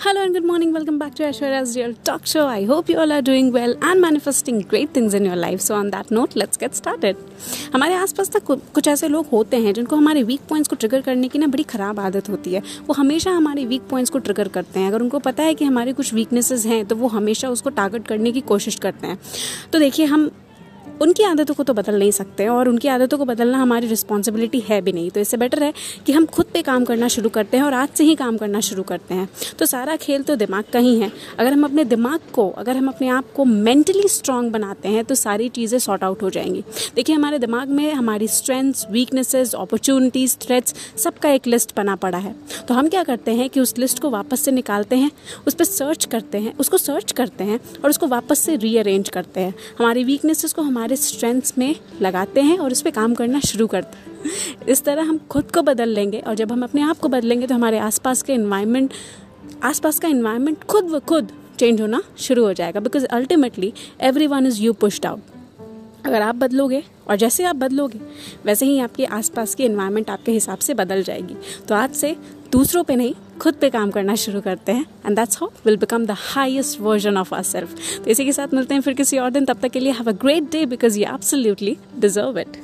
Hello and good morning. Welcome back to Aishwarya's Real Talk Show. I hope you all are doing well and manifesting great things in your life. So on that note, let's get started. हमारे आसपास तक कुछ ऐसे लोग होते हैं जिनको हमारे वीक पॉइंट्स को ट्रिगर करने की ना बड़ी ख़राब आदत होती है वो हमेशा हमारे वीक पॉइंट्स को ट्रिगर करते हैं अगर उनको पता है कि हमारी कुछ वीकनेसेस हैं तो वो हमेशा उसको टारगेट करने की कोशिश करते हैं तो देखिए हम उनकी आदतों को तो बदल नहीं सकते और उनकी आदतों को बदलना हमारी रिस्पॉन्सिबिलिटी है भी नहीं। तो इससे बेटर है कि हम खुद पे काम करना शुरू करते हैं और आज से ही काम करना शुरू करते हैं। तो सारा खेल तो दिमाग का ही है। अगर हम अपने दिमाग को, अगर हम अपने आप को मेंटली स्ट्रांग बनाते हैं तो सारी चीज़ें सॉर्ट आउट हो जाएँगी। देखिए, हमारे दिमाग में हमारी स्ट्रेंथ्स वीकनेसेस अपॉर्चुनिटीज़ थ्रेट्स सबका एक लिस्ट बना पड़ा है। तो हम क्या करते हैं कि उस लिस्ट को वापस से निकालते हैं, उस पर सर्च करते हैं, उसको सर्च करते हैं और उसको वापस से रीअरेंज करते हैं। हमारी वीकनेसेस को हमारे स्ट्रेंथ्स में लगाते हैं और उस पर काम करना शुरू करते हैं। इस तरह हम खुद को बदल लेंगे और जब हम अपने आप को बदलेंगे तो हमारे आसपास के इन्वायरमेंट आसपास का इन्वायरमेंट खुद व खुद चेंज होना शुरू हो जाएगा because ultimately every one is you pushed out अगर आप बदलोगे और जैसे आप बदलोगे, वैसे ही आपके आसपास की इन्वायरमेंट आपके हिसाब से बदल जाएगी। तो आज से दूसरों पे नहीं खुद पे काम करना शुरू करते हैं and that's how will become the highest version of our self तो इसी के साथ मिलते हैं फिर किसी और दिन. तब तक के लिए have a great day because you absolutely deserve it